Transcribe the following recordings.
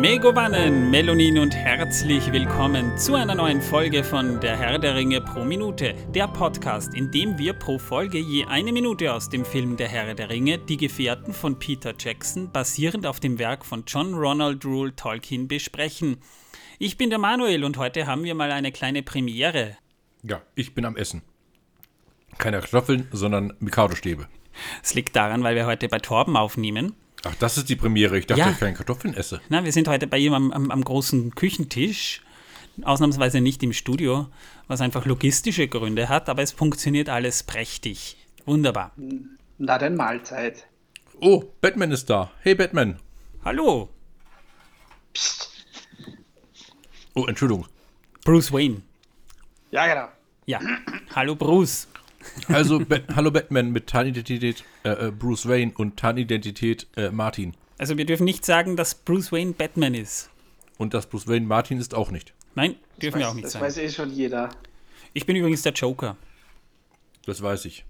Megovanen, Melonin und herzlich willkommen zu einer neuen Folge von Der Herr der Ringe pro Minute, der Podcast, in dem wir pro Folge je eine Minute aus dem Film Der Herr der Ringe, Die Gefährten von Peter Jackson, basierend auf dem Werk von John Ronald Rule Tolkien, besprechen. Ich bin der Manuel und heute haben wir mal eine kleine Premiere. Ja, ich bin am Essen. Keine Kartoffeln, sondern Mikado-Stäbe. Es liegt daran, weil wir heute bei Torben aufnehmen. Ach, das ist die Premiere. Ich dachte, Ja. ich keine Kartoffeln esse. Na, wir sind heute bei ihm am, am, am großen Küchentisch. Ausnahmsweise nicht im Studio, was einfach logistische Gründe hat, aber es funktioniert alles prächtig. Wunderbar. Na denn Mahlzeit. Oh, Batman ist da. Hey, Batman. Hallo, Psst. Oh, Entschuldigung. Bruce Wayne. Ja, genau. Ja, hallo Bruce. Also, Bat hallo Batman mit Tarnidentität äh, äh, Bruce Wayne und Tarnidentität äh, Martin. Also wir dürfen nicht sagen, dass Bruce Wayne Batman ist. Und dass Bruce Wayne Martin ist auch nicht. Nein, dürfen wir weiß, auch nicht das sagen. weiß eh schon jeder. Ich bin übrigens der Joker. Das weiß ich.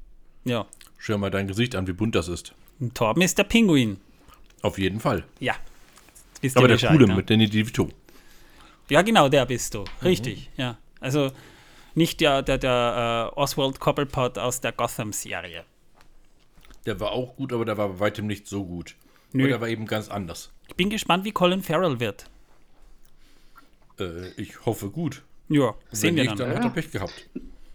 Ja. Schau mal dein Gesicht an, wie bunt das ist. Und Torben ist der Pinguin. Auf jeden Fall. Ja. Aber der Bescheid, Coole ne? mit Danny DeVito. Ja, genau, der bist du. Richtig, ja. Also nicht der, der, der äh, Oswald Cobblepot aus der Gotham-Serie. Der war auch gut, aber der war bei weitem nicht so gut. Nö. Nö. der war eben ganz anders. Ich bin gespannt, wie Colin Farrell wird. Äh, ich hoffe gut. Ja, sehen Wenn wir nicht, dann. dann hat Ja. er Pech gehabt.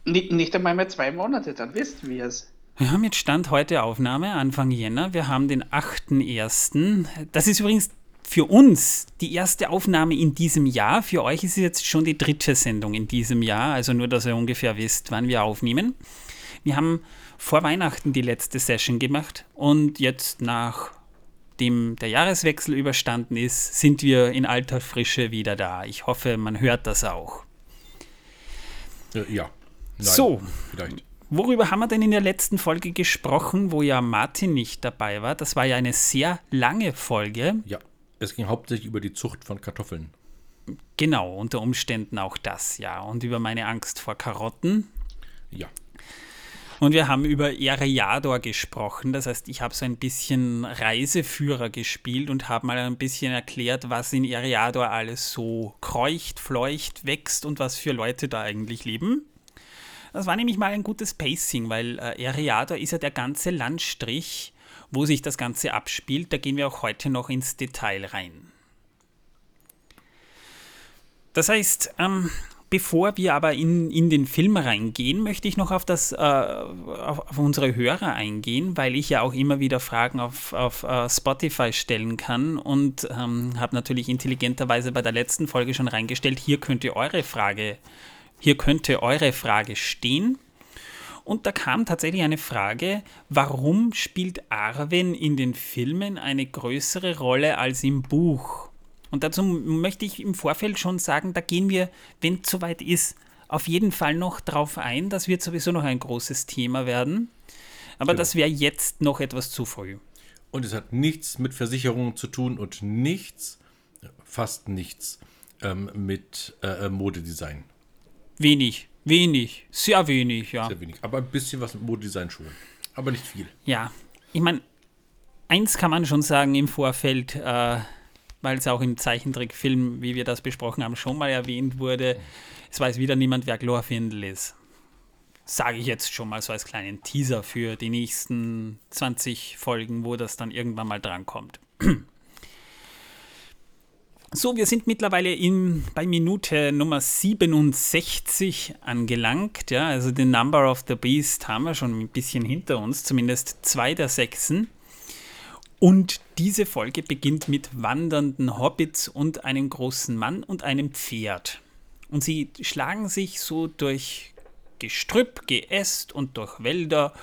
Nicht, nicht einmal mehr zwei Monate, dann wisst wir es. Wir haben jetzt Stand heute Aufnahme, Anfang Jänner. Wir haben den 8.1. Das ist übrigens für uns die erste Aufnahme in diesem Jahr. Für euch ist es jetzt schon die dritte Sendung in diesem Jahr. Also nur, dass ihr ungefähr wisst, wann wir aufnehmen. Wir haben vor Weihnachten die letzte Session gemacht und jetzt nachdem der Jahreswechsel überstanden ist, sind wir in alter Frische wieder da. Ich hoffe, man hört das auch. Äh, ja. Nein, So. Vielleicht. Worüber haben wir denn in der letzten Folge gesprochen, wo ja Martin nicht dabei war? Das war ja eine sehr lange Folge. Ja. Es ging hauptsächlich über die Zucht von Kartoffeln. Genau, unter Umständen auch das, ja. Und über meine Angst vor Karotten. Ja. Und wir haben über Eriador gesprochen. Das heißt, ich habe so ein bisschen Reiseführer gespielt und habe mal ein bisschen erklärt, was in Eriador alles so kreucht, fleucht, wächst und was für Leute da eigentlich leben. Das war nämlich mal ein gutes Pacing, weil äh, Eriador ist ja der ganze Landstrich, wo sich das Ganze abspielt. Da gehen wir auch heute noch ins Detail rein. Das heißt, ähm, bevor wir aber in, in den Film reingehen, möchte ich noch auf, das, äh, auf, auf unsere Hörer eingehen, weil ich ja auch immer wieder Fragen auf, auf äh, Spotify stellen kann und ähm, habe natürlich intelligenterweise bei der letzten Folge schon reingestellt, hier könnt ihr eure Frage, hier könnte eure Frage stehen. Und da kam tatsächlich eine Frage, warum spielt Arwen in den Filmen eine größere Rolle als im Buch? Und dazu möchte ich im Vorfeld schon sagen, da gehen wir, wenn es soweit ist, auf jeden Fall noch drauf ein. Das wird sowieso noch ein großes Thema werden. Aber Genau. das wäre jetzt noch etwas zu früh. Und es hat nichts mit Versicherungen zu tun und nichts, fast nichts, ähm, mit äh, äh, Modedesign. Wenig, wenig, sehr wenig, ja. Sehr wenig. Aber ein bisschen was mit Modedesign schon. Aber nicht viel. Ja, ich meine, eins kann man schon sagen im Vorfeld, äh, weil es auch im Zeichentrickfilm, wie wir das besprochen haben, schon mal erwähnt wurde. Es weiß wieder niemand, wer Glorfindel ist. Sage ich jetzt schon mal so als kleinen Teaser für die nächsten 20 Folgen, wo das dann irgendwann mal drankommt. So, wir sind mittlerweile in, bei Minute Nummer 67 angelangt. Ja, also den Number of the Beast haben wir schon ein bisschen hinter uns, zumindest zwei der Sechsen. Und diese Folge beginnt mit wandernden Hobbits und einem großen Mann und einem Pferd. Und sie schlagen sich so durch Gestrüpp, Geäst und durch Wälder.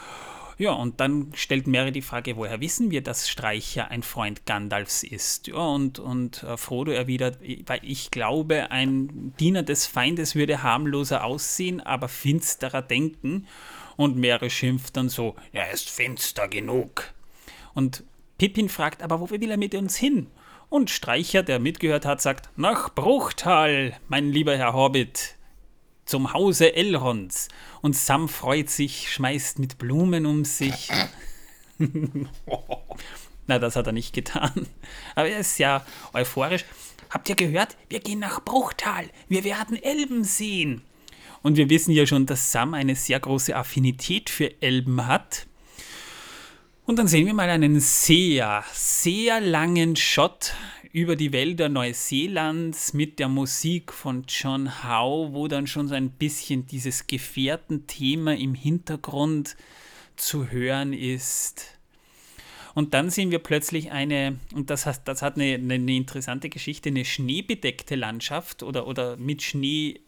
Ja, und dann stellt Mary die Frage, woher wissen wir, dass Streicher ein Freund Gandalfs ist? Ja, und, und äh, Frodo erwidert, weil ich glaube, ein Diener des Feindes würde harmloser aussehen, aber finsterer denken. Und Mary schimpft dann so, er ist finster genug. Und Pippin fragt, aber wo will er mit uns hin? Und Streicher, der mitgehört hat, sagt, nach Bruchtal, mein lieber Herr Hobbit, zum Hause Elrons. Und Sam freut sich, schmeißt mit Blumen um sich. Na, das hat er nicht getan. Aber er ist sehr euphorisch. Habt ihr gehört? Wir gehen nach Bruchtal. Wir werden Elben sehen. Und wir wissen ja schon, dass Sam eine sehr große Affinität für Elben hat. Und dann sehen wir mal einen sehr, sehr langen Shot über die Wälder Neuseelands mit der Musik von John Howe, wo dann schon so ein bisschen dieses Gefährtenthema im Hintergrund zu hören ist. Und dann sehen wir plötzlich eine, und das, hat, das hat eine, eine interessante Geschichte, eine schneebedeckte Landschaft oder, oder mit Schnee,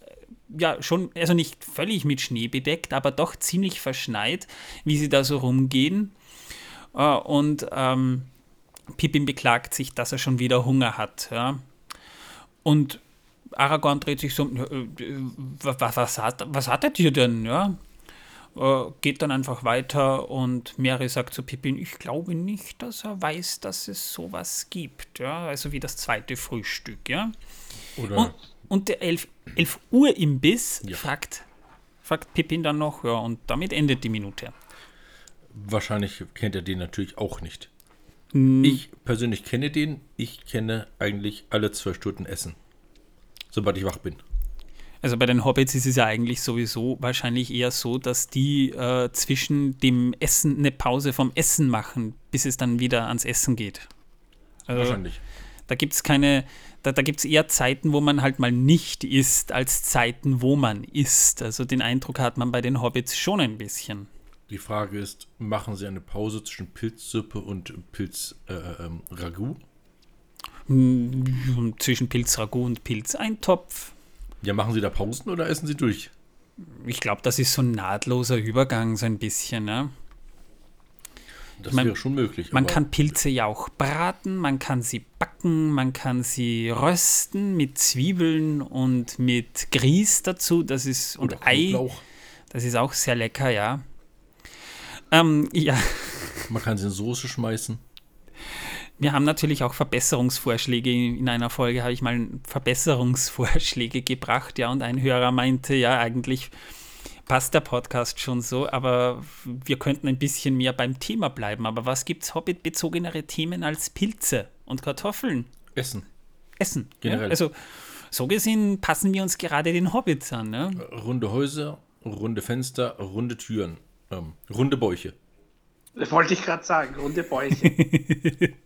ja, schon, also nicht völlig mit Schnee bedeckt, aber doch ziemlich verschneit, wie sie da so rumgehen. Äh, und ähm, Pippin beklagt sich, dass er schon wieder Hunger hat. Ja. Und Aragorn dreht sich so, äh, was, was, hat, was hat er dir denn? Ja? Äh, geht dann einfach weiter und Mary sagt zu Pippin, ich glaube nicht, dass er weiß, dass es sowas gibt. Ja? Also wie das zweite Frühstück. Ja? Oder Und, und der 11, 11 Uhr Imbiss Ja. fragt, fragt Pippin dann noch, ja, und damit endet die Minute. wahrscheinlich kennt er den natürlich auch nicht. Hm. Ich persönlich kenne den. Ich kenne eigentlich alle zwölf Stunden Essen. Sobald ich wach bin. Also bei den Hobbits ist es ja eigentlich sowieso wahrscheinlich eher so, dass die äh, zwischen dem Essen eine Pause vom Essen machen, bis es dann wieder ans Essen geht. Also, Wahrscheinlich. Da gibt es keine, da, da gibt es eher Zeiten, wo man halt mal nicht isst, als Zeiten, wo man isst. Also den Eindruck hat man bei den Hobbits schon ein bisschen. Die Frage ist, machen Sie eine Pause zwischen Pilzsuppe und Pilz äh, ähm, Ragout? Hm, Zwischen Pilzragout und Pilzeintopf. Ja, machen Sie da Pausen oder essen Sie durch? Ich glaube, das ist so ein nahtloser Übergang, so ein bisschen. Ne? Das mein, wäre schon möglich. Man kann Pilze ja auch braten, man kann sie backen, man kann sie rösten mit Zwiebeln und mit Grieß dazu. Das ist und Ei. Knoblauch. Das ist auch sehr lecker, ja. Ähm, ja, Man kann sie in Soße schmeißen. wir haben natürlich auch Verbesserungsvorschläge. In einer Folge habe ich mal Verbesserungsvorschläge gebracht, ja, und ein Hörer meinte, ja, eigentlich passt der Podcast schon so, aber wir könnten ein bisschen mehr beim Thema bleiben. Aber was gibt es Hobbit-bezogenere Themen als Pilze und Kartoffeln? Essen. Essen. Generell. Ja? Also so gesehen passen wir uns gerade den Hobbits an. Ne? Runde Häuser, runde Fenster, runde Türen, ähm, runde Bäuche. Das wollte ich gerade sagen, runde Bäuche.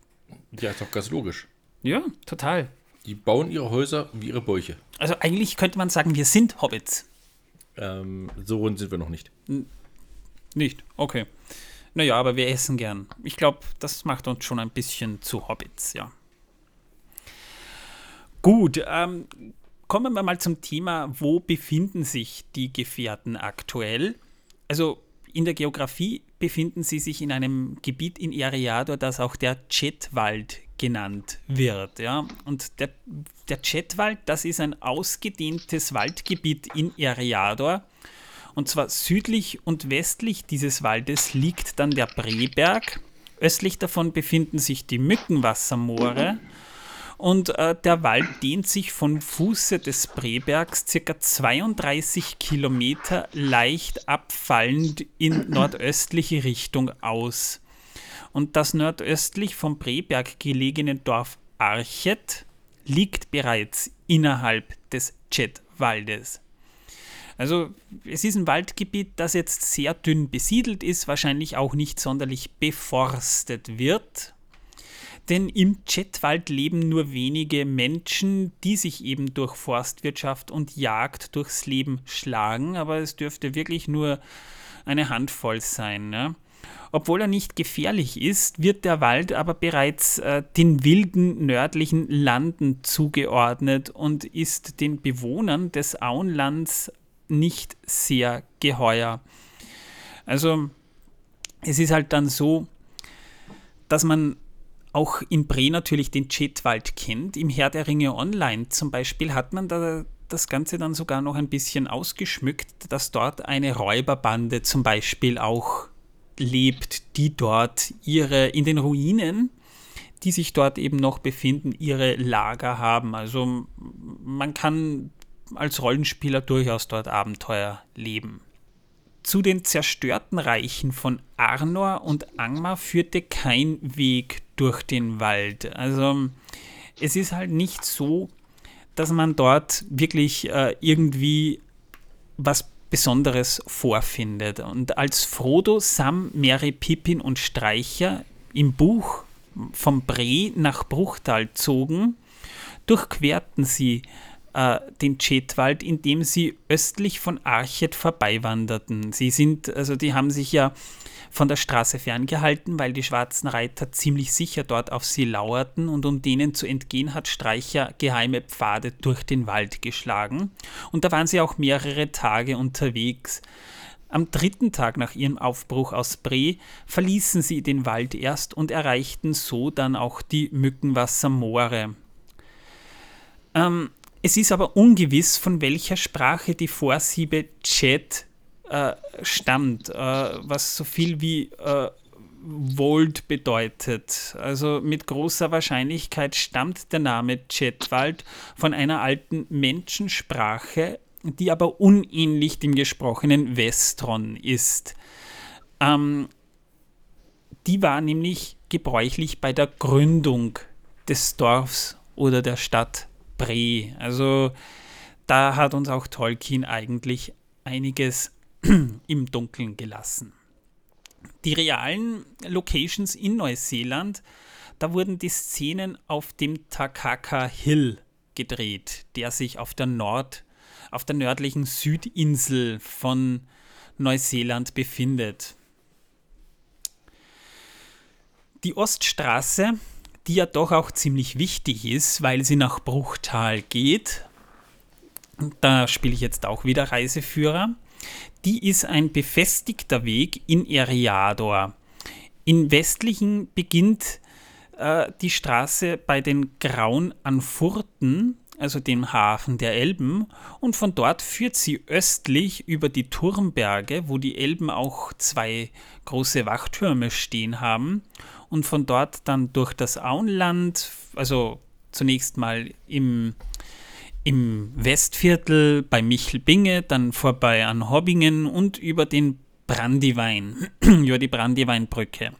Ja, ist doch ganz logisch. Ja, total. Die bauen ihre Häuser wie ihre Bäuche. Also eigentlich könnte man sagen, wir sind Hobbits. Ähm, so rund sind wir noch nicht. Nicht? Okay. Naja, aber wir essen gern. Ich glaube, das macht uns schon ein bisschen zu Hobbits, ja. Gut, ähm, kommen wir mal zum Thema, wo befinden sich die Gefährten aktuell? Also in der Geografie befinden sie sich in einem Gebiet in Eriador, das auch der Chetwald genannt wird. Ja? Und der, der Chetwald, das ist ein ausgedehntes Waldgebiet in Eriador. Und zwar südlich und westlich dieses Waldes liegt dann der Breberg. Östlich davon befinden sich die Mückenwassermoore. Und äh, der Wald dehnt sich von Fuße des Brebergs circa 32 Kilometer leicht abfallend in nordöstliche Richtung aus. Und das nordöstlich vom Breberg gelegene Dorf Archet liegt bereits innerhalb des Chetwaldes. Also es ist ein Waldgebiet, das jetzt sehr dünn besiedelt ist, wahrscheinlich auch nicht sonderlich beforstet wird. Denn im Chetwald leben nur wenige Menschen, die sich eben durch Forstwirtschaft und Jagd durchs Leben schlagen, aber es dürfte wirklich nur eine Handvoll sein. Ne? Obwohl er nicht gefährlich ist, wird der Wald aber bereits äh, den wilden nördlichen Landen zugeordnet und ist den Bewohnern des Auenlands nicht sehr geheuer. Also es ist halt dann so, dass man auch in Bre natürlich den Chetwald kennt. Im Herr der Ringe Online zum Beispiel hat man da das Ganze dann sogar noch ein bisschen ausgeschmückt, dass dort eine Räuberbande zum Beispiel auch lebt, die dort ihre in den Ruinen, die sich dort eben noch befinden, ihre Lager haben. Also man kann als Rollenspieler durchaus dort Abenteuer leben. Zu den zerstörten Reichen von Arnor und Angmar führte kein Weg durch den Wald. Also es ist halt nicht so, dass man dort wirklich äh, irgendwie was Besonderes vorfindet. Und als Frodo, Sam, Mary, Pippin und Streicher im Buch vom Bre nach Bruchtal zogen, durchquerten sie äh, den Chetwald, indem sie östlich von Archet vorbeiwanderten. Sie sind, also die haben sich ja von der Straße ferngehalten, weil die schwarzen Reiter ziemlich sicher dort auf sie lauerten und um denen zu entgehen hat Streicher geheime Pfade durch den Wald geschlagen. Und da waren sie auch mehrere Tage unterwegs. Am dritten Tag nach ihrem Aufbruch aus Bre verließen sie den Wald erst und erreichten so dann auch die Mückenwassermoore. Ähm, es ist aber ungewiss, von welcher Sprache die Vorsiebe Chet äh, stammt, äh, was so viel wie äh, Wold bedeutet. Also mit großer Wahrscheinlichkeit stammt der Name Chetwald von einer alten Menschensprache, die aber unähnlich dem gesprochenen Westron ist. Ähm, die war nämlich gebräuchlich bei der Gründung des Dorfs oder der Stadt Bre. Also da hat uns auch Tolkien eigentlich einiges im Dunkeln gelassen. Die realen Locations in Neuseeland, da wurden die Szenen auf dem Takaka Hill gedreht, der sich auf der Nord, auf der nördlichen Südinsel von Neuseeland befindet. Die Oststraße, die ja doch auch ziemlich wichtig ist, weil sie nach Bruchtal geht, da spiele ich jetzt auch wieder Reiseführer, die ist ein befestigter Weg in Eriador. Im westlichen beginnt äh, die Straße bei den Grauen an Furten, also dem Hafen der Elben, und von dort führt sie östlich über die Turmberge, wo die Elben auch zwei große Wachtürme stehen haben, und von dort dann durch das Auenland, also zunächst mal im im Westviertel bei Michelbinge, dann vorbei an Hobbingen und über den Brandywein, über die Brandyweinbrücke.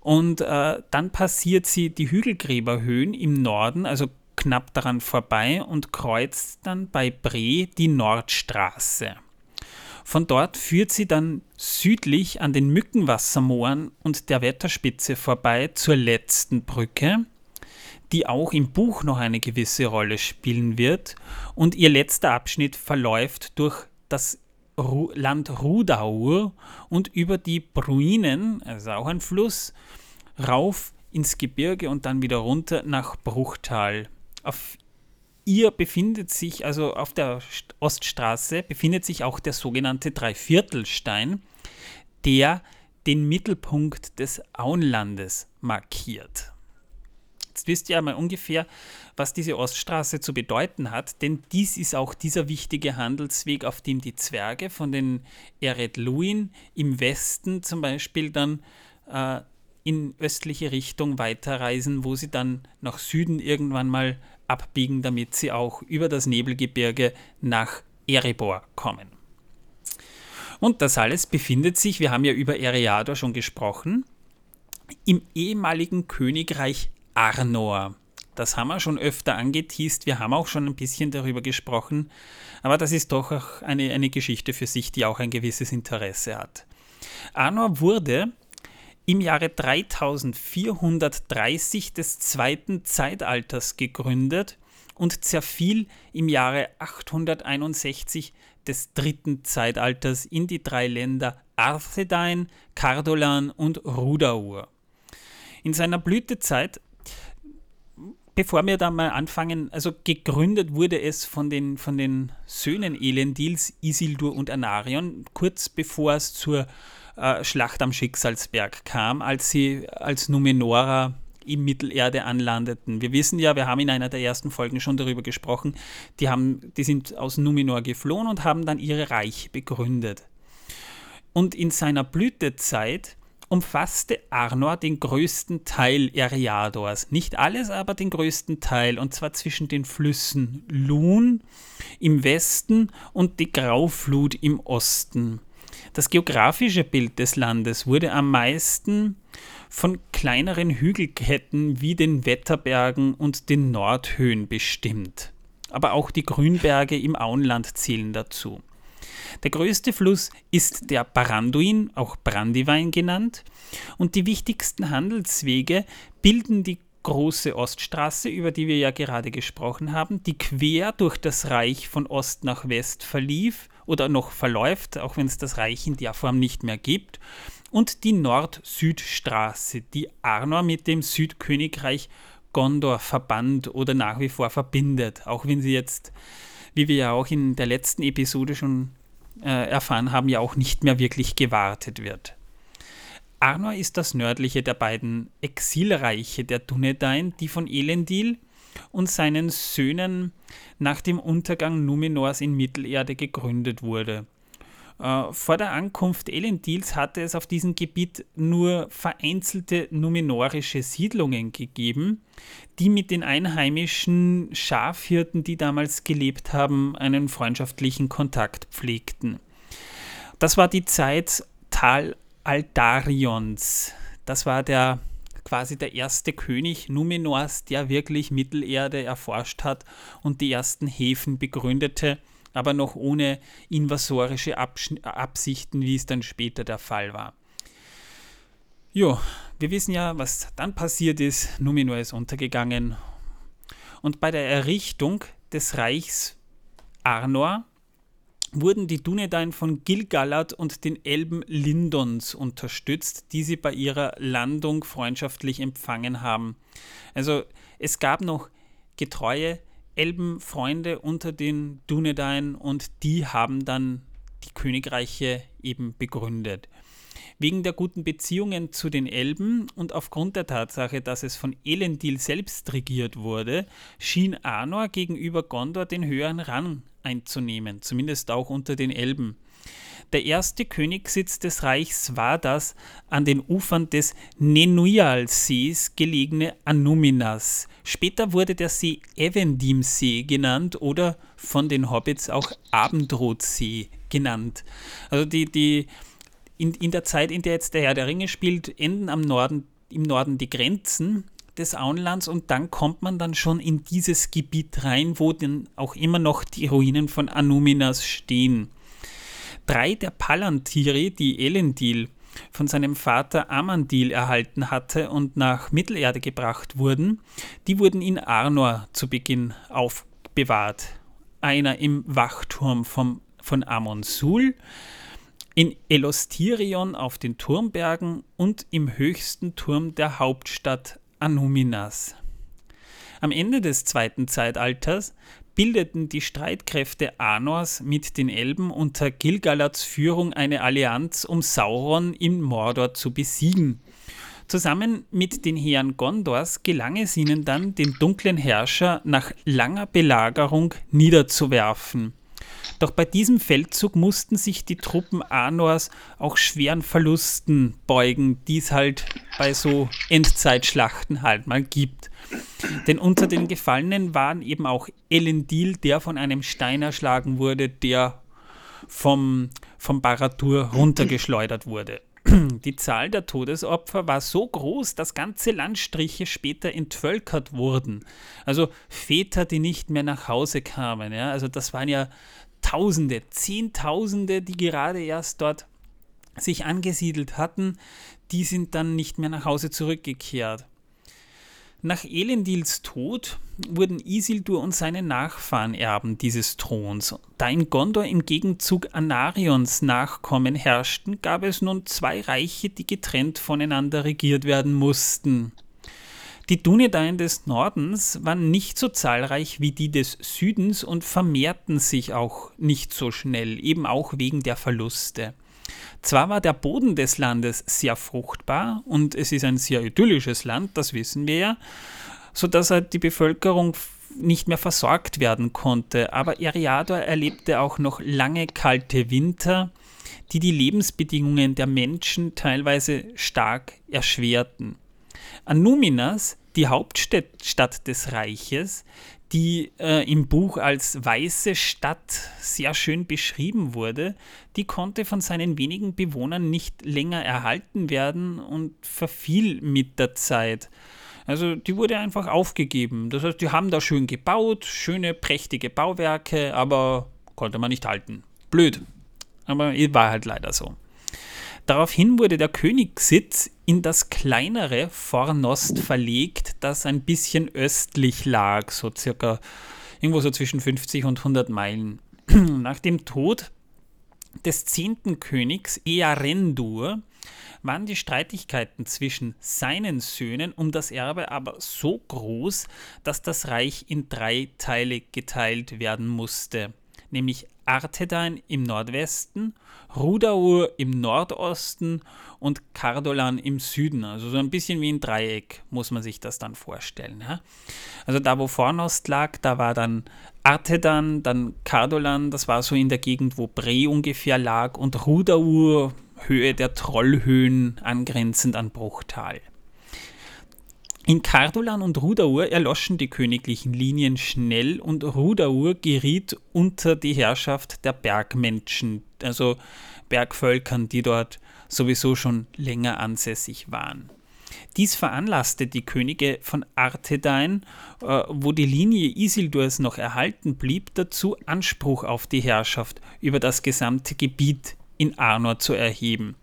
Und äh, dann passiert sie die Hügelgräberhöhen im Norden, also knapp daran vorbei und kreuzt dann bei Bre die Nordstraße. Von dort führt sie dann südlich an den Mückenwassermooren und der Wetterspitze vorbei zur letzten Brücke, die auch im Buch noch eine gewisse Rolle spielen wird. Und ihr letzter Abschnitt verläuft durch das Ru Land Rudaur und über die Bruinen, also auch ein Fluss, rauf ins Gebirge und dann wieder runter nach Bruchtal. Auf ihr befindet sich, also auf der Oststraße, befindet sich auch der sogenannte Dreiviertelstein, der den Mittelpunkt des Auenlandes markiert. Jetzt wisst ihr mal ungefähr, was diese Oststraße zu bedeuten hat, denn dies ist auch dieser wichtige Handelsweg, auf dem die Zwerge von den Eret Luin im Westen zum Beispiel dann äh, in östliche Richtung weiterreisen, wo sie dann nach Süden irgendwann mal abbiegen, damit sie auch über das Nebelgebirge nach Erebor kommen. Und das alles befindet sich, wir haben ja über Ereador schon gesprochen, im ehemaligen Königreich Arnor. Das haben wir schon öfter angeteased, wir haben auch schon ein bisschen darüber gesprochen, aber das ist doch auch eine, eine Geschichte für sich, die auch ein gewisses Interesse hat. Arnor wurde im Jahre 3430 des zweiten Zeitalters gegründet und zerfiel im Jahre 861 des dritten Zeitalters in die drei Länder Arthedain, Cardolan und Rudaur. In seiner Blütezeit bevor wir da mal anfangen, also gegründet wurde es von den, von den Söhnen Elendils, Isildur und Anarion, kurz bevor es zur äh, Schlacht am Schicksalsberg kam, als sie als Numenorer im Mittelerde anlandeten. Wir wissen ja, wir haben in einer der ersten Folgen schon darüber gesprochen, die, haben, die sind aus Numenor geflohen und haben dann ihre Reich begründet. Und in seiner Blütezeit umfasste Arnor den größten Teil Eriadors. Nicht alles, aber den größten Teil, und zwar zwischen den Flüssen Lun im Westen und die Grauflut im Osten. Das geografische Bild des Landes wurde am meisten von kleineren Hügelketten wie den Wetterbergen und den Nordhöhen bestimmt. Aber auch die Grünberge im Auenland zählen dazu. Der größte Fluss ist der Baranduin, auch Brandywein genannt, und die wichtigsten Handelswege bilden die große Oststraße, über die wir ja gerade gesprochen haben, die quer durch das Reich von Ost nach West verlief oder noch verläuft, auch wenn es das Reich in der Form nicht mehr gibt, und die Nord-Süd-Straße, die Arnor mit dem Südkönigreich Gondor verband oder nach wie vor verbindet, auch wenn sie jetzt, wie wir ja auch in der letzten Episode schon äh, erfahren haben, ja auch nicht mehr wirklich gewartet wird. Arnor ist das nördliche der beiden Exilreiche der Dunedain, die von Elendil und seinen Söhnen nach dem Untergang Numenors in Mittelerde gegründet wurde. Äh, vor der Ankunft Elendils hatte es auf diesem Gebiet nur vereinzelte numenorische Siedlungen gegeben, die mit den einheimischen Schafhirten, die damals gelebt haben, einen freundschaftlichen Kontakt pflegten. Das war die Zeit Tal Aldarions. Das war der quasi der erste König Numenors, der wirklich Mittelerde erforscht hat und die ersten Häfen begründete, aber noch ohne invasorische Absch Absichten, wie es dann später der Fall war. Jo, wir wissen ja, was dann passiert ist. Numenor ist untergegangen. Und bei der Errichtung des Reichs Arnor wurden die Dunedain von Gilgalad und den Elben Lindons unterstützt, die sie bei ihrer Landung freundschaftlich empfangen haben. Also es gab noch getreue Elbenfreunde unter den Dunedain und die haben dann die Königreiche eben begründet. Wegen der guten Beziehungen zu den Elben und aufgrund der Tatsache, dass es von Elendil selbst regiert wurde, schien Arnor gegenüber Gondor den höheren Rang einzunehmen, zumindest auch unter den Elben. Der erste Königssitz des Reichs war das an den Ufern des Nenuyal-Sees gelegene Anuminas. Später wurde der See Evendim-See genannt oder von den Hobbits auch Abendrotsee genannt. Also die, die, in, in der Zeit, in der jetzt der Herr der Ringe spielt, enden am Norden, im Norden die Grenzen des Auenlands und dann kommt man dann schon in dieses Gebiet rein, wo dann auch immer noch die Ruinen von Anuminas stehen. Drei der Palantiri, die Elendil von seinem Vater Amandil erhalten hatte und nach Mittelerde gebracht wurden, die wurden in Arnor zu Beginn aufbewahrt. Einer im Wachturm vom, von Amon-Sul, in Elostirion auf den Turmbergen und im höchsten Turm der Hauptstadt Anuminas. Am Ende des zweiten Zeitalters bildeten die Streitkräfte Anors mit den Elben unter Gilgalads Führung eine Allianz, um Sauron im Mordor zu besiegen. Zusammen mit den Heeren Gondors gelang es ihnen dann, den dunklen Herrscher nach langer Belagerung niederzuwerfen. Doch bei diesem Feldzug mussten sich die Truppen Anors auch schweren Verlusten beugen, die es halt bei so Endzeitschlachten halt mal gibt. Denn unter den Gefallenen waren eben auch Elendil, der von einem Stein erschlagen wurde, der vom, vom Baratur runtergeschleudert wurde. Die Zahl der Todesopfer war so groß, dass ganze Landstriche später entvölkert wurden. Also Väter, die nicht mehr nach Hause kamen. Ja? Also das waren ja Tausende, Zehntausende, die gerade erst dort sich angesiedelt hatten, die sind dann nicht mehr nach Hause zurückgekehrt. Nach Elendils Tod wurden Isildur und seine Nachfahren Erben dieses Throns. Da in Gondor im Gegenzug Anarions Nachkommen herrschten, gab es nun zwei Reiche, die getrennt voneinander regiert werden mussten. Die Dunedain des Nordens waren nicht so zahlreich wie die des Südens und vermehrten sich auch nicht so schnell, eben auch wegen der Verluste. Zwar war der Boden des Landes sehr fruchtbar und es ist ein sehr idyllisches Land, das wissen wir ja, sodass halt die Bevölkerung nicht mehr versorgt werden konnte. Aber Eriador erlebte auch noch lange kalte Winter, die die Lebensbedingungen der Menschen teilweise stark erschwerten. Anuminas, die Hauptstadt des Reiches, die äh, im Buch als weiße Stadt sehr schön beschrieben wurde, die konnte von seinen wenigen Bewohnern nicht länger erhalten werden und verfiel mit der Zeit. Also die wurde einfach aufgegeben. Das heißt, die haben da schön gebaut, schöne, prächtige Bauwerke, aber konnte man nicht halten. Blöd. Aber war halt leider so. Daraufhin wurde der Königssitz in das kleinere Fornost verlegt, das ein bisschen östlich lag, so circa irgendwo so zwischen 50 und 100 Meilen. Nach dem Tod des zehnten Königs Earendur waren die Streitigkeiten zwischen seinen Söhnen um das Erbe aber so groß, dass das Reich in drei Teile geteilt werden musste, nämlich Arthedain im Nordwesten, Rudaur im Nordosten und Cardolan im Süden. Also so ein bisschen wie ein Dreieck muss man sich das dann vorstellen. Ja? Also da, wo Fornost lag, da war dann Arthedan, dann Cardolan, das war so in der Gegend, wo Bre ungefähr lag und Rudaur Höhe der Trollhöhen angrenzend an Bruchtal. In Cardolan und Rudaur erloschen die königlichen Linien schnell und Rudaur geriet unter die Herrschaft der Bergmenschen, also Bergvölkern, die dort sowieso schon länger ansässig waren. Dies veranlasste die Könige von Arthedain, äh, wo die Linie Isildurs noch erhalten blieb, dazu Anspruch auf die Herrschaft über das gesamte Gebiet in Arnor zu erheben.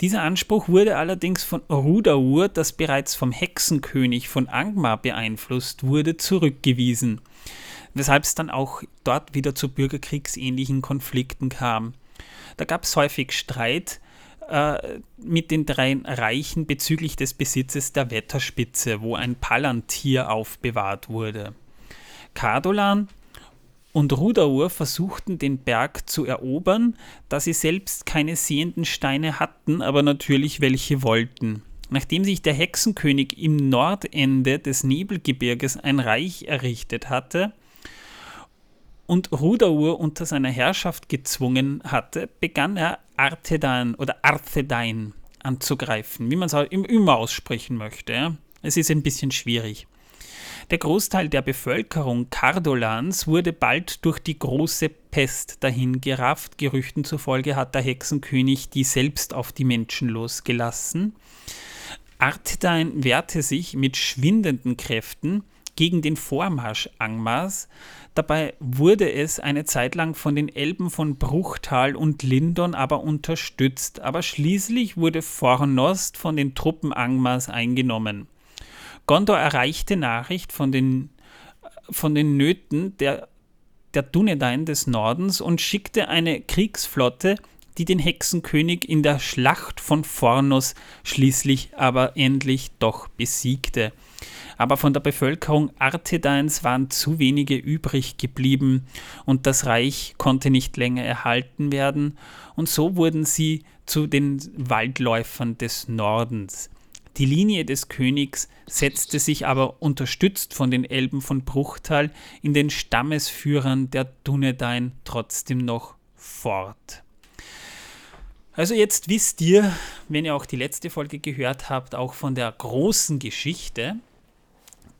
Dieser Anspruch wurde allerdings von Rudaur, das bereits vom Hexenkönig von Angmar beeinflusst wurde, zurückgewiesen, weshalb es dann auch dort wieder zu bürgerkriegsähnlichen Konflikten kam. Da gab es häufig Streit äh, mit den drei Reichen bezüglich des Besitzes der Wetterspitze, wo ein Palantir aufbewahrt wurde. Cardolan und Rudaur versuchten den Berg zu erobern, da sie selbst keine sehenden Steine hatten, aber natürlich welche wollten. Nachdem sich der Hexenkönig im Nordende des Nebelgebirges ein Reich errichtet hatte und Rudaur unter seiner Herrschaft gezwungen hatte, begann er Arthedain oder Arthedain anzugreifen, wie man es immer aussprechen möchte. Es ist ein bisschen schwierig. Der Großteil der Bevölkerung Cardolans wurde bald durch die große Pest dahin gerafft. Gerüchten zufolge hat der Hexenkönig die selbst auf die Menschen losgelassen. Arthedain wehrte sich mit schwindenden Kräften gegen den Vormarsch Angmars. Dabei wurde es eine Zeit lang von den Elben von Bruchtal und Lindon aber unterstützt, aber schließlich wurde Fornost von den Truppen Angmars eingenommen. Gondor erreichte Nachricht von den, von den Nöten der, der Dunedain des Nordens und schickte eine Kriegsflotte, die den Hexenkönig in der Schlacht von Fornos schließlich aber endlich doch besiegte. Aber von der Bevölkerung Arthedains waren zu wenige übrig geblieben und das Reich konnte nicht länger erhalten werden und so wurden sie zu den Waldläufern des Nordens. Die Linie des Königs setzte sich aber unterstützt von den Elben von Bruchtal in den Stammesführern der Dunedain trotzdem noch fort. Also jetzt wisst ihr, wenn ihr auch die letzte Folge gehört habt, auch von der großen Geschichte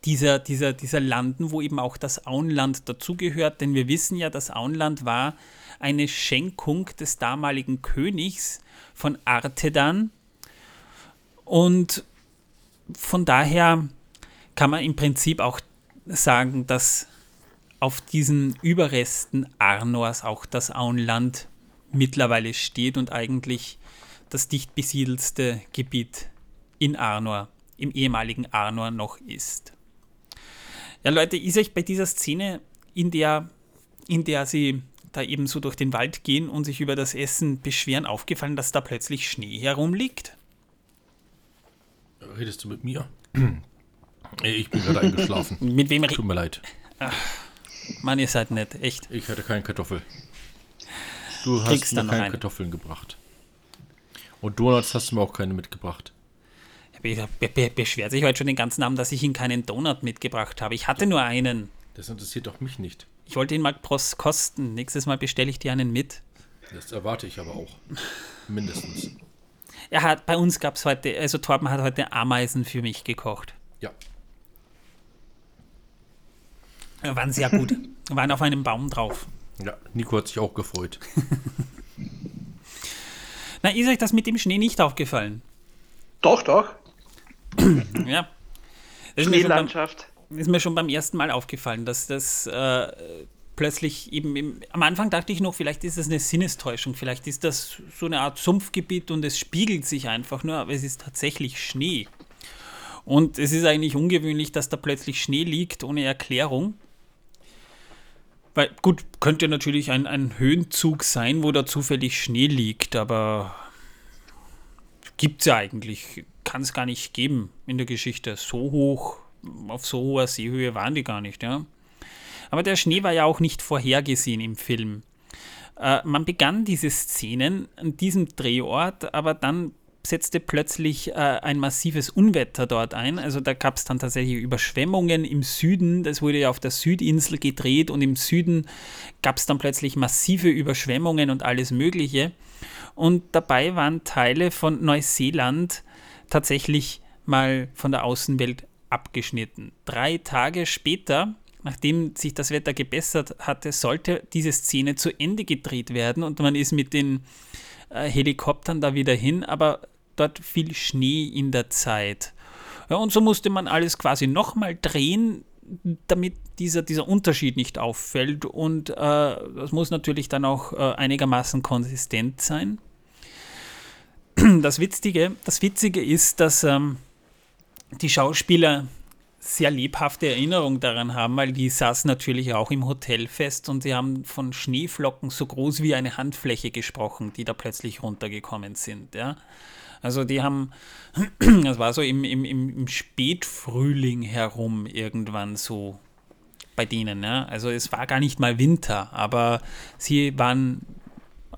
dieser, dieser, dieser Landen, wo eben auch das Auenland dazugehört, denn wir wissen ja, das Auenland war eine Schenkung des damaligen Königs von Arthedan, und von daher kann man im Prinzip auch sagen, dass auf diesen Überresten Arnors auch das Auenland mittlerweile steht und eigentlich das dicht besiedelste Gebiet in Arnor, im ehemaligen Arnor noch ist. Ja, Leute, ist euch bei dieser Szene, in der, in der sie da eben so durch den Wald gehen und sich über das Essen beschweren, aufgefallen, dass da plötzlich Schnee herumliegt? Redest du mit mir? Ich bin gerade eingeschlafen. mit wem Tut mir leid. Ach, Mann, ihr seid nett, echt. Ich hatte keine Kartoffel. Du Kriegst hast mir keine eine. Kartoffeln gebracht. Und Donuts hast du mir auch keine mitgebracht. Be be be beschwert sich heute schon den ganzen Abend, dass ich ihm keinen Donut mitgebracht habe. Ich hatte nur einen. Das interessiert doch mich nicht. Ich wollte ihn mal kosten. Nächstes Mal bestelle ich dir einen mit. Das erwarte ich aber auch. Mindestens. Er hat, bei uns gab es heute, also Torben hat heute Ameisen für mich gekocht. Ja. Waren sehr gut. Waren auf einem Baum drauf. Ja, Nico hat sich auch gefreut. Na, ist euch das mit dem Schnee nicht aufgefallen? Doch, doch. Ja. Das ist mir, schon beim, Schneelandschaft. ist mir schon beim ersten Mal aufgefallen, dass das äh, plötzlich eben im, am Anfang dachte ich noch, vielleicht ist das eine Sinnestäuschung, vielleicht ist das so eine Art Sumpfgebiet und es spiegelt sich einfach nur, aber es ist tatsächlich Schnee. Und es ist eigentlich ungewöhnlich, dass da plötzlich Schnee liegt ohne Erklärung. Weil, gut, könnte natürlich ein, ein Höhenzug sein, wo da zufällig Schnee liegt, aber gibt es ja eigentlich, kann es gar nicht geben in der Geschichte. So hoch, auf so hoher Seehöhe waren die gar nicht, ja. Aber der Schnee war ja auch nicht vorhergesehen im Film. Äh, man begann diese Szenen an diesem Drehort, aber dann setzte plötzlich äh, ein massives Unwetter dort ein. Also da gab es dann tatsächlich Überschwemmungen im Süden. Das wurde ja auf der Südinsel gedreht und im Süden gab es dann plötzlich massive Überschwemmungen und alles Mögliche. Und dabei waren Teile von Neuseeland tatsächlich mal von der Außenwelt abgeschnitten. Drei Tage später, nachdem sich das Wetter gebessert hatte, sollte diese Szene zu Ende gedreht werden und man ist mit den äh, Helikoptern da wieder hin, aber dort fiel Schnee in der Zeit. Ja, und so musste man alles quasi nochmal drehen, damit dieser, dieser Unterschied nicht auffällt. Und äh, das muss natürlich dann auch äh, einigermaßen konsistent sein. Das Witzige, das Witzige ist, dass ähm, die Schauspieler sehr lebhafte Erinnerung daran haben, weil die saßen natürlich auch im Hotel fest und sie haben von Schneeflocken so groß wie eine Handfläche gesprochen, die da plötzlich runtergekommen sind. Ja. Also die haben, das war so im, im, im Spätfrühling herum irgendwann so bei denen. Ja. Also es war gar nicht mal Winter, aber sie waren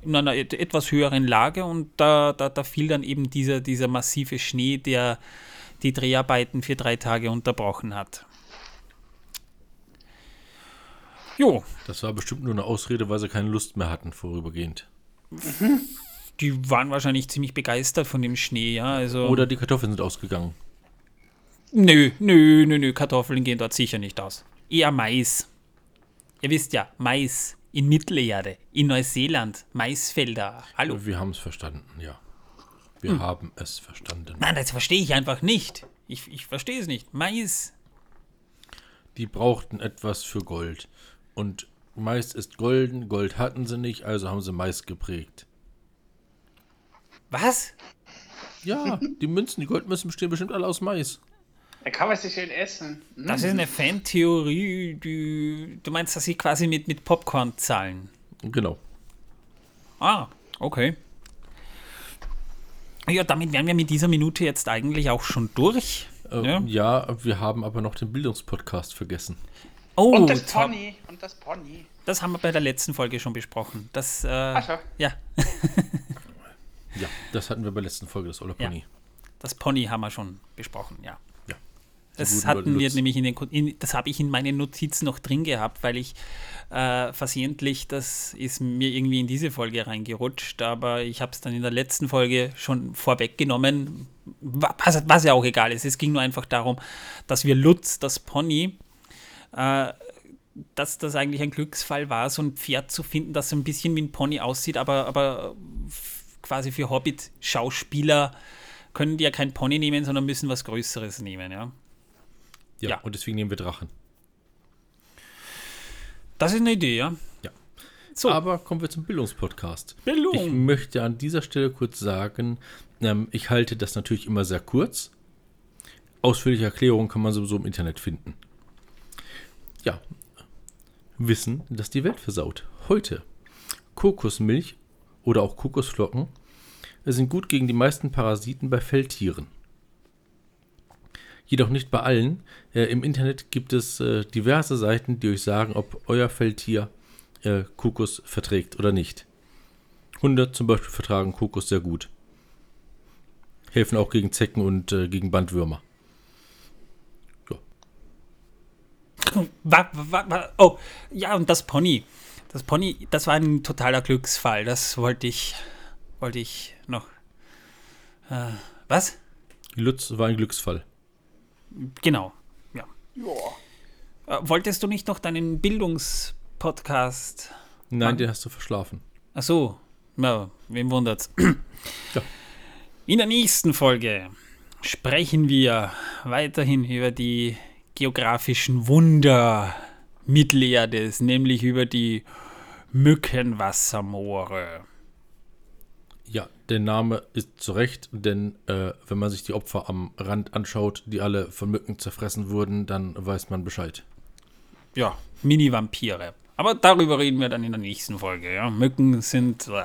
in einer et- etwas höheren Lage und da, da, da fiel dann eben dieser, dieser massive Schnee, der die Dreharbeiten für drei Tage unterbrochen hat. Jo, Das war bestimmt nur eine Ausrede, weil sie keine Lust mehr hatten, vorübergehend. die waren wahrscheinlich ziemlich begeistert von dem Schnee, ja. Also, Oder die Kartoffeln sind ausgegangen. nö, nö, nö, nö, Kartoffeln gehen dort sicher nicht aus. Eher Mais. Ihr wisst ja, Mais in Mittelerde, in Neuseeland, Maisfelder. Hallo. Wir haben es verstanden, ja. Wir haben es verstanden. Nein, das verstehe ich einfach nicht. Ich, ich verstehe es nicht. Mais. Die brauchten etwas für Gold. Und Mais ist golden, Gold hatten sie nicht, also haben sie Mais geprägt. Was? Ja, die Münzen, die Goldmünzen bestehen bestimmt alle aus Mais. Da kann man sich schön essen. Hm? Das ist eine Fantheorie, die. Du meinst, dass sie quasi mit, mit Popcorn zahlen? Genau. Ah, okay. Ja, damit wären wir mit dieser Minute jetzt eigentlich auch schon durch. Äh, Ja. ja. wir haben aber noch den Bildungspodcast vergessen. Oh, Und das Pony. Und das Pony. das haben wir bei der letzten Folge schon besprochen. Das, äh, Ach so. ja, Ja, das hatten wir bei der letzten Folge, das Olle Ja. Pony. das Pony haben wir schon besprochen, ja. Das hatten wir nämlich in den, in, das habe ich in meinen Notizen noch drin gehabt, weil ich äh, versehentlich, das ist mir irgendwie in diese Folge reingerutscht, aber ich habe es dann in der letzten Folge schon vorweggenommen, wa- was, was ja auch egal ist. Es ging nur einfach darum, dass wir Lutz, das Pony, äh, dass das eigentlich ein Glücksfall war, so ein Pferd zu finden, das so ein bisschen wie ein Pony aussieht, aber, aber quasi für Hobbit-Schauspieler können die ja kein Pony nehmen, sondern müssen was Größeres nehmen, ja. Ja, Ja. und deswegen nehmen wir Drachen. Das ist eine Idee, ja. Ja. So, Aber kommen wir zum Bildungspodcast. Bildung. Ich möchte an dieser Stelle kurz sagen, ähm, ich halte das natürlich immer sehr kurz. Ausführliche Erklärungen kann man sowieso im Internet finden. Ja. Wissen, dass die Welt versaut. Heute. Kokosmilch oder auch Kokosflocken sind gut gegen die meisten Parasiten bei Feldtieren. Jedoch nicht bei allen. Äh, Im Internet gibt es äh, diverse Seiten, die euch sagen, ob euer Feldtier äh, Kokos verträgt oder nicht. Hunde zum Beispiel vertragen Kokos sehr gut. Helfen auch gegen Zecken und äh, gegen Bandwürmer. wa, oh, ja, und das Pony. Das Pony, das war ein totaler Glücksfall. Das wollte ich, wollte ich noch. Äh, was? Lutz war ein Glücksfall. Genau, ja. Ja. Äh, wolltest du nicht noch deinen Bildungspodcast? Nein, den hast du verschlafen. Ach so, ja, wem wundert's? Ja. In der nächsten Folge sprechen wir weiterhin über die geografischen Wunder Mittelerdes, nämlich über die Mückenwassermoore. Ja, der Name ist zu Recht, denn äh, wenn man sich die Opfer am Rand anschaut, die alle von Mücken zerfressen wurden, dann weiß man Bescheid. Ja, Mini-Vampire. Aber darüber reden wir dann in der nächsten Folge. Ja. Mücken sind. äh.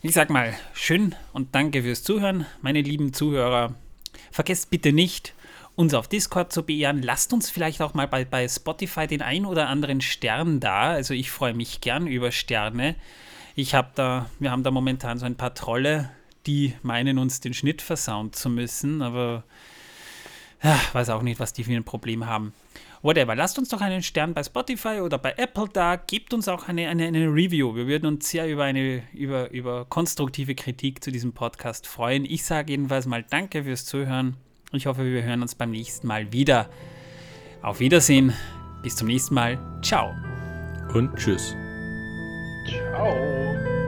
Ich sag mal, schön und danke fürs Zuhören, meine lieben Zuhörer. Vergesst bitte nicht, uns auf Discord zu beehren. Lasst uns vielleicht auch mal bei, bei Spotify den ein oder anderen Stern da. Also ich freue mich gern über Sterne. Ich habe da, wir haben da momentan so ein paar Trolle, die meinen uns den Schnitt versauen zu müssen, aber ja, weiß auch nicht, was die für ein Problem haben. Whatever, lasst uns doch einen Stern bei Spotify oder bei Apple da, gebt uns auch eine, eine, eine Review. Wir würden uns sehr über eine über, über konstruktive Kritik zu diesem Podcast freuen. Ich sage jedenfalls mal Danke fürs Zuhören. Ich hoffe, wir hören uns beim nächsten Mal wieder. Auf Wiedersehen, bis zum nächsten Mal. Ciao. Und tschüss. Ciao.